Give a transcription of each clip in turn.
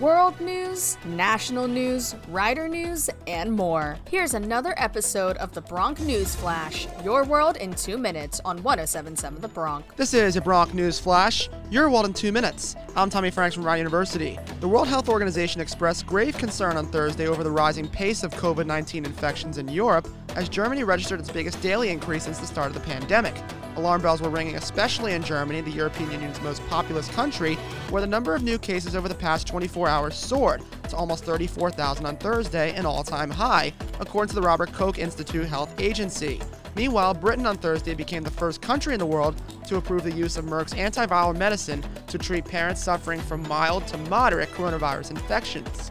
World news, national news, rider news, and more. Here's another episode of the Bronc News Flash, your world in two minutes on 1077 The Bronc. This is a Bronc News Flash, your world in two minutes. I'm Tommy Franks from Rider University. The World Health Organization expressed grave concern on Thursday over the rising pace of COVID 19 infections in Europe as Germany registered its biggest daily increase since the start of the pandemic. Alarm bells were ringing, especially in Germany, the European Union's most populous country, where the number of new cases over the past 24 hours soared to almost 34,000 on Thursday, an all time high, according to the Robert Koch Institute Health Agency. Meanwhile, Britain on Thursday became the first country in the world to approve the use of Merck's antiviral medicine to treat parents suffering from mild to moderate coronavirus infections.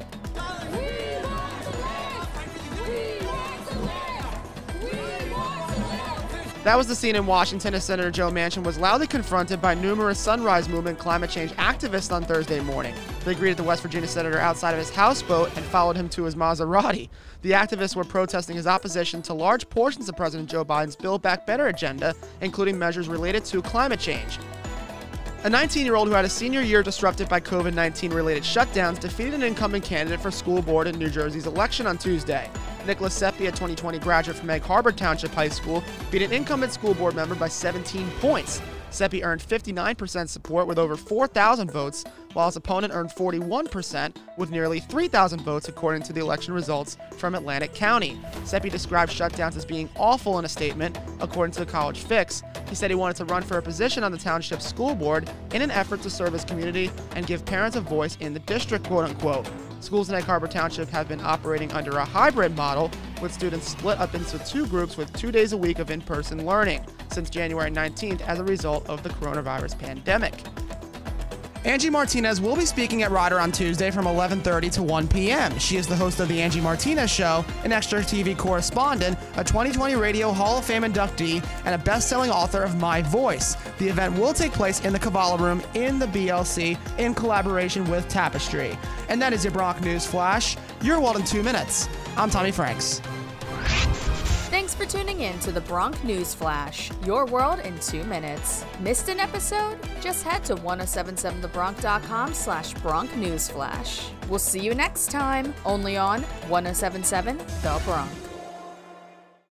That was the scene in Washington as Senator Joe Manchin was loudly confronted by numerous Sunrise Movement climate change activists on Thursday morning. They greeted the West Virginia senator outside of his houseboat and followed him to his Maserati. The activists were protesting his opposition to large portions of President Joe Biden's Build Back Better agenda, including measures related to climate change. A 19 year old who had a senior year disrupted by COVID 19 related shutdowns defeated an incumbent candidate for school board in New Jersey's election on Tuesday. Nicholas Seppi, a 2020 graduate from Egg Harbor Township High School, beat an incumbent school board member by 17 points. Seppi earned 59% support with over 4,000 votes, while his opponent earned 41% with nearly 3,000 votes, according to the election results from Atlantic County. Seppi described shutdowns as being awful in a statement, according to the College Fix. He said he wanted to run for a position on the township school board in an effort to serve his community and give parents a voice in the district, quote unquote. Schools in Egg Harbor Township have been operating under a hybrid model, with students split up into two groups with two days a week of in person learning since January 19th as a result of the coronavirus pandemic. Angie Martinez will be speaking at Rider on Tuesday from 11:30 to 1 p.m. She is the host of the Angie Martinez Show, an extra TV correspondent, a 2020 Radio Hall of Fame inductee, and a best-selling author of My Voice. The event will take place in the Cavalla Room in the BLC in collaboration with Tapestry. And that is your Bronc News Flash. Your world in two minutes. I'm Tommy Franks. Thanks for tuning in to the Bronc News Flash, your world in two minutes. Missed an episode? Just head to 1077thebronc.com slash Bronc News Flash. We'll see you next time, only on 1077 The Bronc.